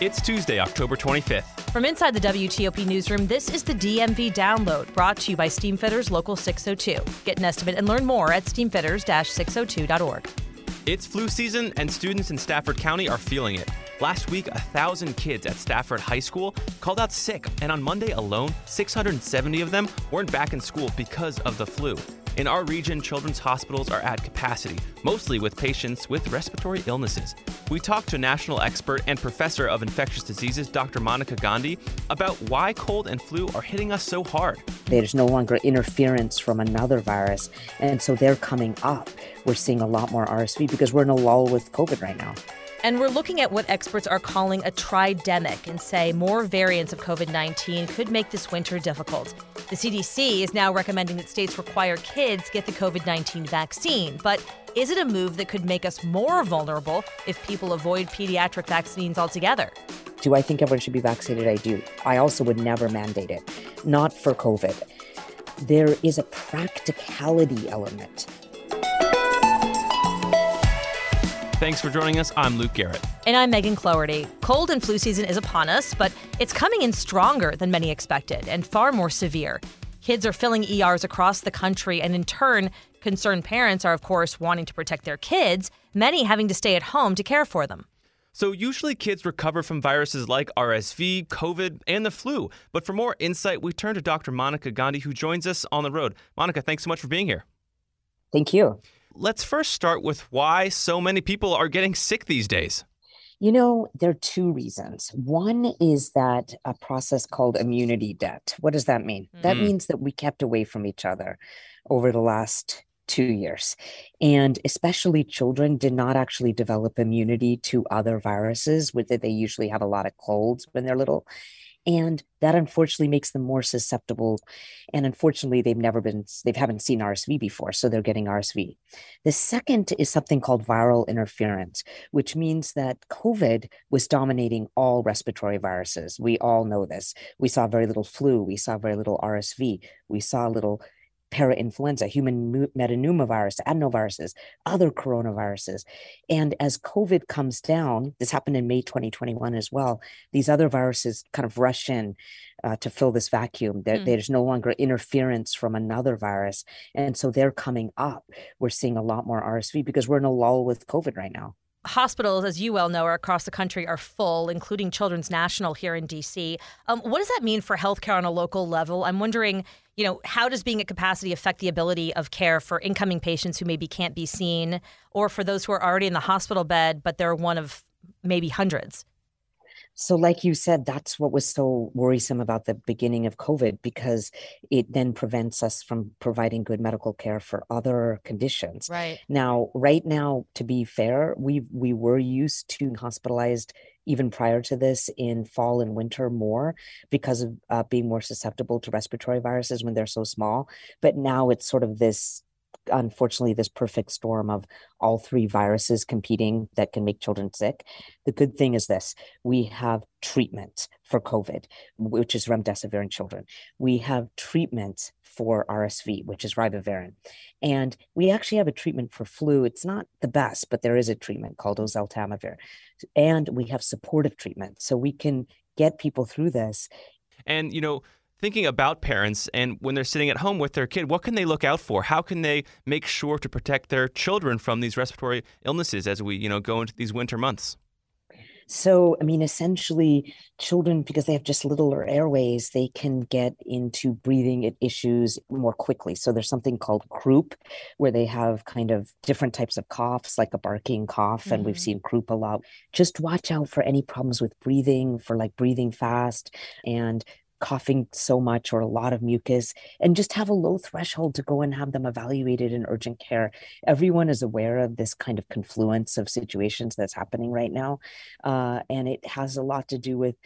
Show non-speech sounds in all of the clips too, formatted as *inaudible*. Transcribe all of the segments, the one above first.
It's Tuesday, October 25th. From inside the WTOP newsroom, this is the DMV download brought to you by Steamfitters Local 602. Get an estimate and learn more at steamfitters-602.org. It's flu season, and students in Stafford County are feeling it. Last week, a thousand kids at Stafford High School called out sick, and on Monday alone, 670 of them weren't back in school because of the flu. In our region, children's hospitals are at capacity, mostly with patients with respiratory illnesses. We talked to national expert and professor of infectious diseases, Dr. Monica Gandhi, about why cold and flu are hitting us so hard. There's no longer interference from another virus, and so they're coming up. We're seeing a lot more RSV because we're in a lull with COVID right now. And we're looking at what experts are calling a tridemic and say more variants of COVID 19 could make this winter difficult. The CDC is now recommending that states require kids get the COVID 19 vaccine. But is it a move that could make us more vulnerable if people avoid pediatric vaccines altogether? Do I think everyone should be vaccinated? I do. I also would never mandate it, not for COVID. There is a practicality element Thanks for joining us. I'm Luke Garrett. And I'm Megan Cloherty. Cold and flu season is upon us, but it's coming in stronger than many expected and far more severe. Kids are filling ERs across the country, and in turn, concerned parents are, of course, wanting to protect their kids, many having to stay at home to care for them. So, usually kids recover from viruses like RSV, COVID, and the flu. But for more insight, we turn to Dr. Monica Gandhi, who joins us on the road. Monica, thanks so much for being here. Thank you let's first start with why so many people are getting sick these days. You know, there are two reasons. One is that a process called immunity debt. What does that mean? Mm-hmm. That means that we kept away from each other over the last two years. And especially children did not actually develop immunity to other viruses, with it, they usually have a lot of colds when they're little and that unfortunately makes them more susceptible and unfortunately they've never been they haven't seen rsv before so they're getting rsv the second is something called viral interference which means that covid was dominating all respiratory viruses. We all know this. We saw very little flu we saw very little rsv we saw little parainfluenza, human metapneumovirus, adenoviruses, other coronaviruses. And as COVID comes down, this happened in May 2021 as well, these other viruses kind of rush in uh, to fill this vacuum. There, mm. There's no longer interference from another virus. And so they're coming up. We're seeing a lot more RSV because we're in a lull with COVID right now hospitals, as you well know, are across the country are full, including Children's National here in DC. Um, what does that mean for healthcare on a local level? I'm wondering, you know, how does being at capacity affect the ability of care for incoming patients who maybe can't be seen, or for those who are already in the hospital bed but they're one of maybe hundreds? So, like you said, that's what was so worrisome about the beginning of COVID because it then prevents us from providing good medical care for other conditions. Right. Now, right now, to be fair, we we were used to hospitalized even prior to this in fall and winter more because of uh, being more susceptible to respiratory viruses when they're so small. But now it's sort of this unfortunately this perfect storm of all three viruses competing that can make children sick. The good thing is this we have treatment for COVID, which is remdesivir in children. We have treatment for RSV, which is ribavirin. And we actually have a treatment for flu. It's not the best, but there is a treatment called oseltamivir. And we have supportive treatment. So we can get people through this. And, you know, thinking about parents and when they're sitting at home with their kid, what can they look out for? How can they make sure to protect their children from these respiratory illnesses as we, you know, go into these winter months? So, I mean, essentially, children, because they have just littler airways, they can get into breathing issues more quickly. So, there's something called croup, where they have kind of different types of coughs, like a barking cough, mm-hmm. and we've mm-hmm. seen croup a lot. Just watch out for any problems with breathing, for like breathing fast, and coughing so much or a lot of mucus and just have a low threshold to go and have them evaluated in urgent care. Everyone is aware of this kind of confluence of situations that's happening right now uh, and it has a lot to do with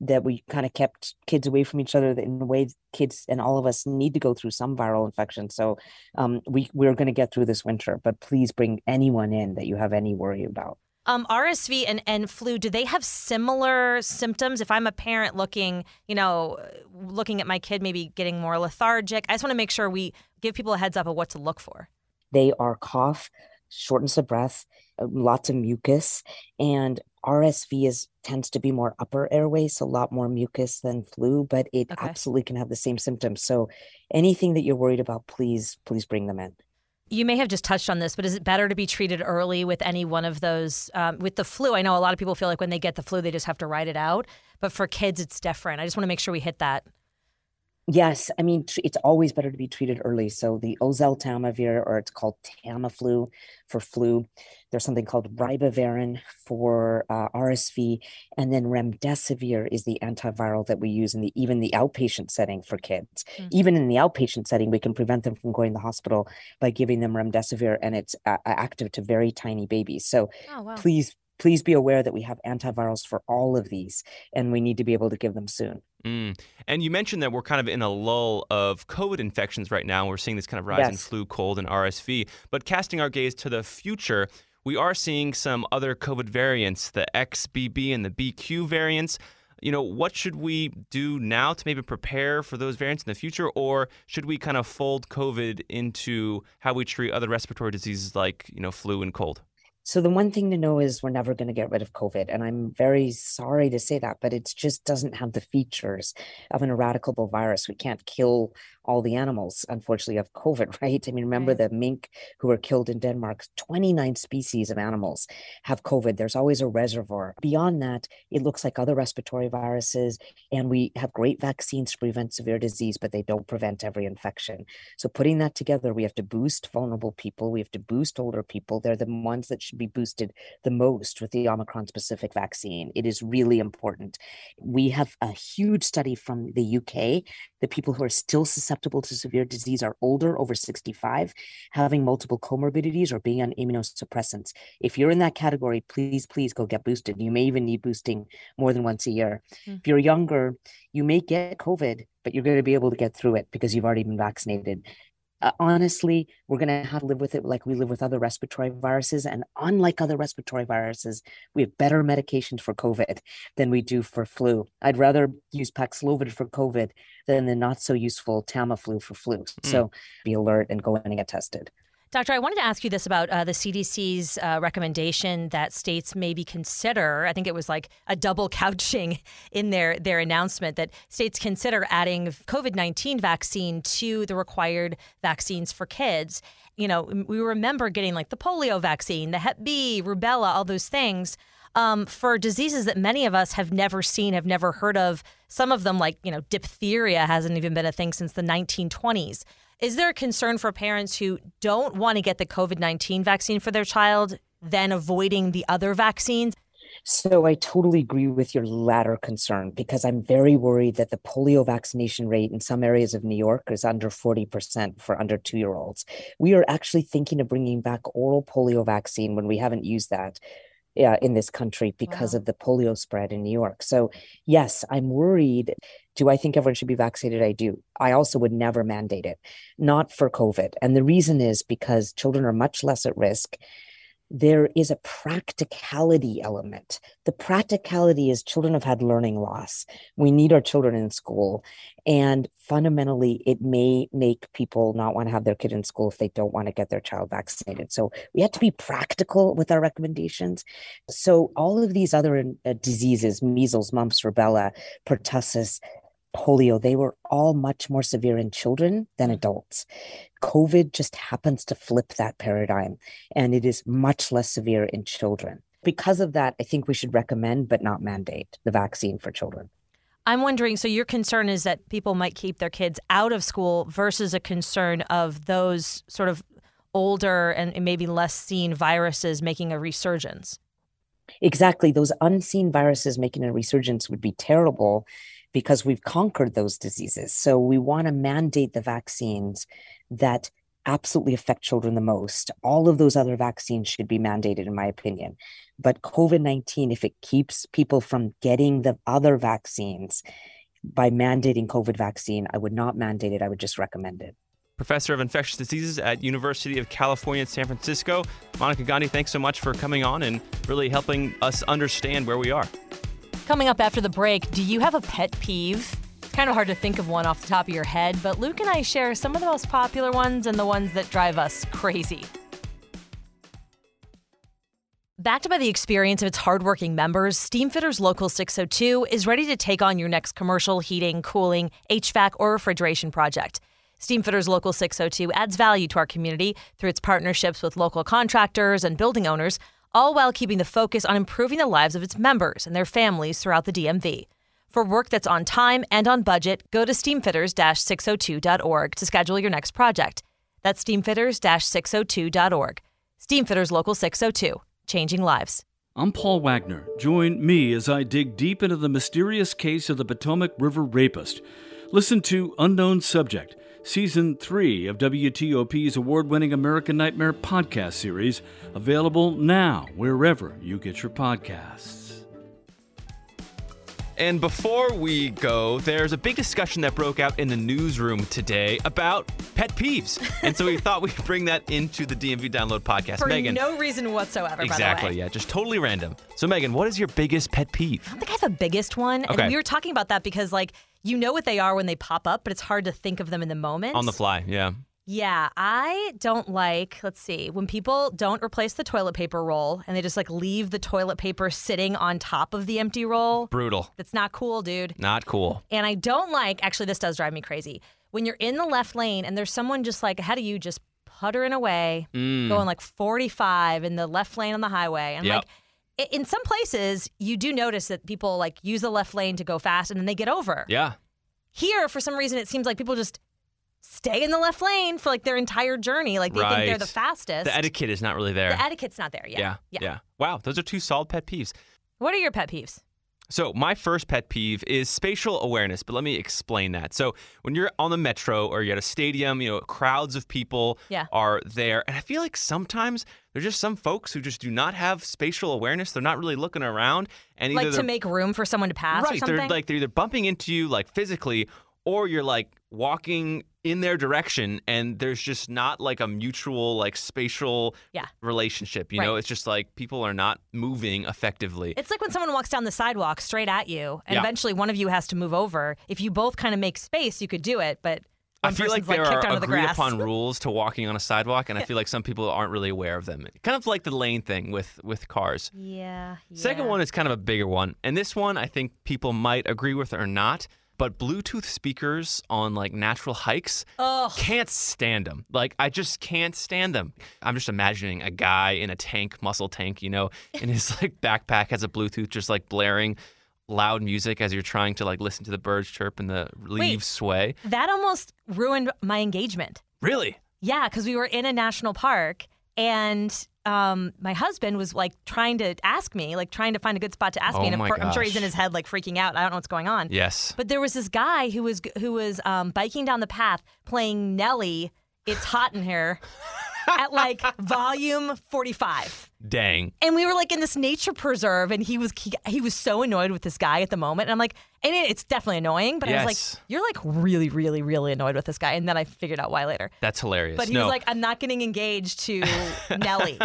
that we kind of kept kids away from each other in a way kids and all of us need to go through some viral infection. So um, we we're going to get through this winter but please bring anyone in that you have any worry about um, RSV and, and flu, do they have similar symptoms? If I'm a parent looking, you know, looking at my kid maybe getting more lethargic, I just want to make sure we give people a heads up of what to look for. They are cough, shortness of breath, uh, lots of mucus, and RSV is tends to be more upper airway, so a lot more mucus than flu, but it okay. absolutely can have the same symptoms. So anything that you're worried about, please, please bring them in. You may have just touched on this, but is it better to be treated early with any one of those? Um, with the flu, I know a lot of people feel like when they get the flu, they just have to ride it out. But for kids, it's different. I just want to make sure we hit that. Yes, I mean it's always better to be treated early. So the oseltamivir, or it's called Tamiflu for flu. There's something called ribavirin for uh, RSV, and then remdesivir is the antiviral that we use in the even the outpatient setting for kids. Mm-hmm. Even in the outpatient setting, we can prevent them from going to the hospital by giving them remdesivir, and it's uh, active to very tiny babies. So oh, wow. please please be aware that we have antivirals for all of these and we need to be able to give them soon. Mm. And you mentioned that we're kind of in a lull of COVID infections right now. We're seeing this kind of rise yes. in flu, cold, and RSV. But casting our gaze to the future, we are seeing some other COVID variants, the XBB and the BQ variants. You know, what should we do now to maybe prepare for those variants in the future? Or should we kind of fold COVID into how we treat other respiratory diseases like, you know, flu and cold? So the one thing to know is we're never going to get rid of COVID. And I'm very sorry to say that, but it just doesn't have the features of an eradicable virus. We can't kill all the animals, unfortunately, of COVID, *laughs* right? I mean, remember right. the mink who were killed in Denmark? 29 species of animals have COVID. There's always a reservoir. Beyond that, it looks like other respiratory viruses, and we have great vaccines to prevent severe disease, but they don't prevent every infection. So, putting that together, we have to boost vulnerable people, we have to boost older people. They're the ones that should be boosted the most with the Omicron specific vaccine. It is really important. We have a huge study from the UK. The people who are still susceptible to severe disease are older, over 65, having multiple comorbidities, or being on immunosuppressants. If you're in that category, please, please go get boosted. You may even need boosting more than once a year. Mm-hmm. If you're younger, you may get COVID, but you're going to be able to get through it because you've already been vaccinated uh, honestly, we're going to have to live with it like we live with other respiratory viruses. And unlike other respiratory viruses, we have better medications for COVID than we do for flu. I'd rather use Paxlovid for COVID than the not so useful Tamiflu for flu. Mm. So be alert and go in and get tested. Doctor, I wanted to ask you this about uh, the CDC's uh, recommendation that states maybe consider. I think it was like a double *laughs* couching in their their announcement that states consider adding COVID nineteen vaccine to the required vaccines for kids. You know, we remember getting like the polio vaccine, the Hep B, rubella, all those things. Um, for diseases that many of us have never seen, have never heard of. Some of them, like you know, diphtheria, hasn't even been a thing since the 1920s. Is there a concern for parents who don't want to get the COVID 19 vaccine for their child, then avoiding the other vaccines? So I totally agree with your latter concern because I'm very worried that the polio vaccination rate in some areas of New York is under 40% for under two year olds. We are actually thinking of bringing back oral polio vaccine when we haven't used that uh, in this country because wow. of the polio spread in New York. So, yes, I'm worried. Do I think everyone should be vaccinated? I do. I also would never mandate it, not for COVID. And the reason is because children are much less at risk there is a practicality element. The practicality is children have had learning loss. We need our children in school. And fundamentally, it may make people not want to have their kid in school if they don't want to get their child vaccinated. So we have to be practical with our recommendations. So all of these other uh, diseases, measles, mumps, rubella, pertussis, polio, they were all much more severe in children than mm. adults. COVID just happens to flip that paradigm, and it is much less severe in children. Because of that, I think we should recommend but not mandate the vaccine for children. I'm wondering so, your concern is that people might keep their kids out of school versus a concern of those sort of older and maybe less seen viruses making a resurgence. Exactly. Those unseen viruses making a resurgence would be terrible because we've conquered those diseases. So we want to mandate the vaccines that absolutely affect children the most. All of those other vaccines should be mandated, in my opinion. But COVID 19, if it keeps people from getting the other vaccines by mandating COVID vaccine, I would not mandate it. I would just recommend it. Professor of Infectious Diseases at University of California, San Francisco. Monica Gandhi, thanks so much for coming on and really helping us understand where we are. Coming up after the break, do you have a pet peeve? It's kind of hard to think of one off the top of your head, but Luke and I share some of the most popular ones and the ones that drive us crazy. Backed by the experience of its hardworking members, Steamfitters Local 602 is ready to take on your next commercial heating, cooling, HVAC, or refrigeration project. Steamfitters Local 602 adds value to our community through its partnerships with local contractors and building owners, all while keeping the focus on improving the lives of its members and their families throughout the DMV. For work that's on time and on budget, go to steamfitters-602.org to schedule your next project. That's steamfitters-602.org. Steamfitters Local 602, changing lives. I'm Paul Wagner. Join me as I dig deep into the mysterious case of the Potomac River rapist. Listen to Unknown Subject Season 3 of WTOP's award winning American Nightmare podcast series, available now wherever you get your podcasts. And before we go, there's a big discussion that broke out in the newsroom today about pet peeves. And so we *laughs* thought we'd bring that into the DMV Download podcast. For Megan. no reason whatsoever, Exactly, yeah. Just totally random. So, Megan, what is your biggest pet peeve? I don't think I have a biggest one. Okay. And we were talking about that because, like, you know what they are when they pop up, but it's hard to think of them in the moment. On the fly, yeah. Yeah, I don't like, let's see, when people don't replace the toilet paper roll and they just like leave the toilet paper sitting on top of the empty roll. Brutal. That's not cool, dude. Not cool. And I don't like, actually, this does drive me crazy. When you're in the left lane and there's someone just like ahead of you, just puttering away, Mm. going like 45 in the left lane on the highway. And Yep. like, in some places, you do notice that people like use the left lane to go fast and then they get over. Yeah. Here, for some reason, it seems like people just stay in the left lane for like their entire journey. Like they think they're the fastest. The etiquette is not really there. The etiquette's not there. Yeah. Yeah. yeah. Wow, those are two solid pet peeves. What are your pet peeves? So, my first pet peeve is spatial awareness, but let me explain that. So, when you're on the metro or you're at a stadium, you know, crowds of people Yeah. are there. And I feel like sometimes there's just some folks who just do not have spatial awareness. They're not really looking around. And Like to make room for someone to pass or right, something? they're like they're either bumping into you like physically or you're like walking in their direction and there's just not like a mutual like spatial Yeah. relationship you know it's just like people are not moving effectively It's like when someone walks down the sidewalk straight at you, and Yeah. eventually one of you has to move over. If you both kind of make space, you could do it, but I feel like there kicked are the agreed grass. upon *laughs* rules to walking on a sidewalk, and I feel like some people aren't really aware of them. Kind of like the lane thing with with cars. Yeah, Second one is kind of a bigger one, and this one I think people might agree with or not. But Bluetooth speakers on like natural hikes, Ugh. can't stand them. Like I just can't stand them. I'm just imagining a guy in a tank, muscle tank, you know, in his *laughs* like backpack has a Bluetooth just like blaring loud music as you're trying to like listen to the birds chirp and the leaves sway. That almost ruined my engagement. Really? Yeah, because we were in a national park and um, my husband was like trying to ask me, like trying to find a good spot to ask Oh me. And of course, I'm sure he's in his head, like freaking out. I don't know what's going on. Yes. But there was this guy who was who was um, biking down the path playing Nelly. It's hot in here at like volume 45. Dang. And we were like in this nature preserve, and he was he, he was so annoyed with this guy at the moment. And I'm like, and it, it's definitely annoying, but I was Yes. like, you're like really, really, really annoyed with this guy. And then I figured out why later. That's hilarious. But he no. was like, I'm not getting engaged to *laughs* Nelly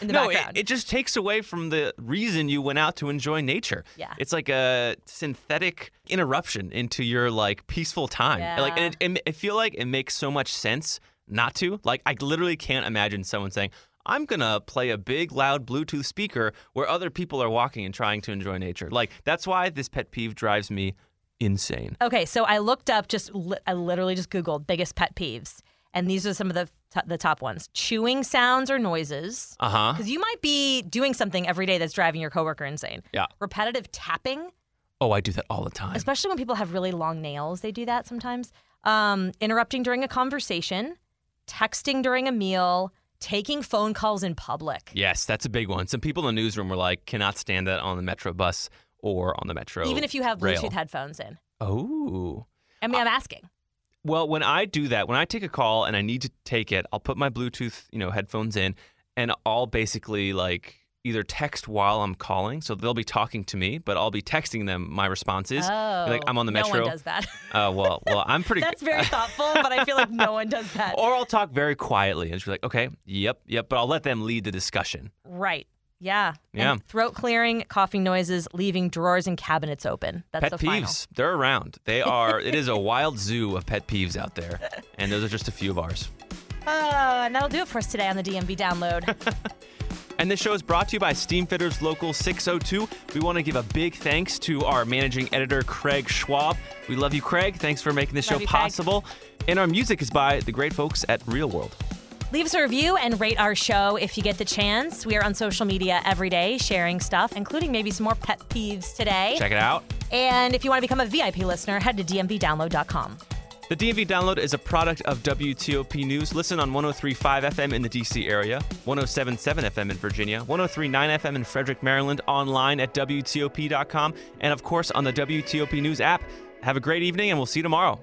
in the no, it, background. it just takes away from the reason you went out to enjoy nature. Yeah. It's like a synthetic interruption into your like peaceful time. Like, and it, it, I feel like it makes so much sense not to. Like, I literally can't imagine someone saying, I'm gonna play a big loud Bluetooth speaker where other people are walking and trying to enjoy nature. Like, that's why this pet peeve drives me insane. Okay, so I looked up just li- I literally just googled biggest pet peeves, and these are some of the t- the top ones: chewing sounds or noises. Uh huh. Because you might be doing something every day that's driving your coworker insane. Yeah. Repetitive tapping, Oh, I do that all the time. especially when people have really long nails. They do that sometimes. Um, interrupting during a conversation, texting during a meal, taking phone calls in public. Yes, that's a big one. Some people in the newsroom were like, cannot stand that on the metro bus or on the metro. Even if you have rail. Bluetooth headphones in. Oh. I mean, I'm asking. Well, when I do that, when I take a call and I need to take it, I'll put my Bluetooth, you know, headphones in, and I'll basically like either text while I'm calling, so they'll be talking to me, but I'll be texting them my responses. Oh, like I'm on the no metro. one does that. *laughs* Uh, well, well, I'm pretty. *laughs* That's very *laughs* thoughtful, but I feel like no one does that. or I'll talk very quietly and just be like, okay, yep, yep, but I'll let them lead the discussion. Right. Yeah. Yeah. And throat clearing, coughing noises, leaving drawers and cabinets open. That's the pet the peeves, final. they're around. They are. it is a wild zoo of pet peeves out there, and those are just a few of ours. Uh, and that'll do it for us today on the DMV download. And this show is brought to you by Steamfitters Local 602. We want to give a big thanks to our managing editor, Craig Schwab. We love you, Craig. Thanks for making this Love show you, Craig. possible. And our music is by the great folks at Real World. Leave us a review and rate our show if you get the chance. We are on social media every day sharing stuff, including maybe some more pet peeves today. Check it out. And if you want to become a VIP listener, head to dmvdownload.com. The DMV download is a product of WTOP News. Listen on 1035 FM in the DC area, 1077 FM in Virginia, 1039 FM in Frederick, Maryland, online at WTOP.com, and of course on the WTOP News app. Have a great evening, and we'll see you tomorrow.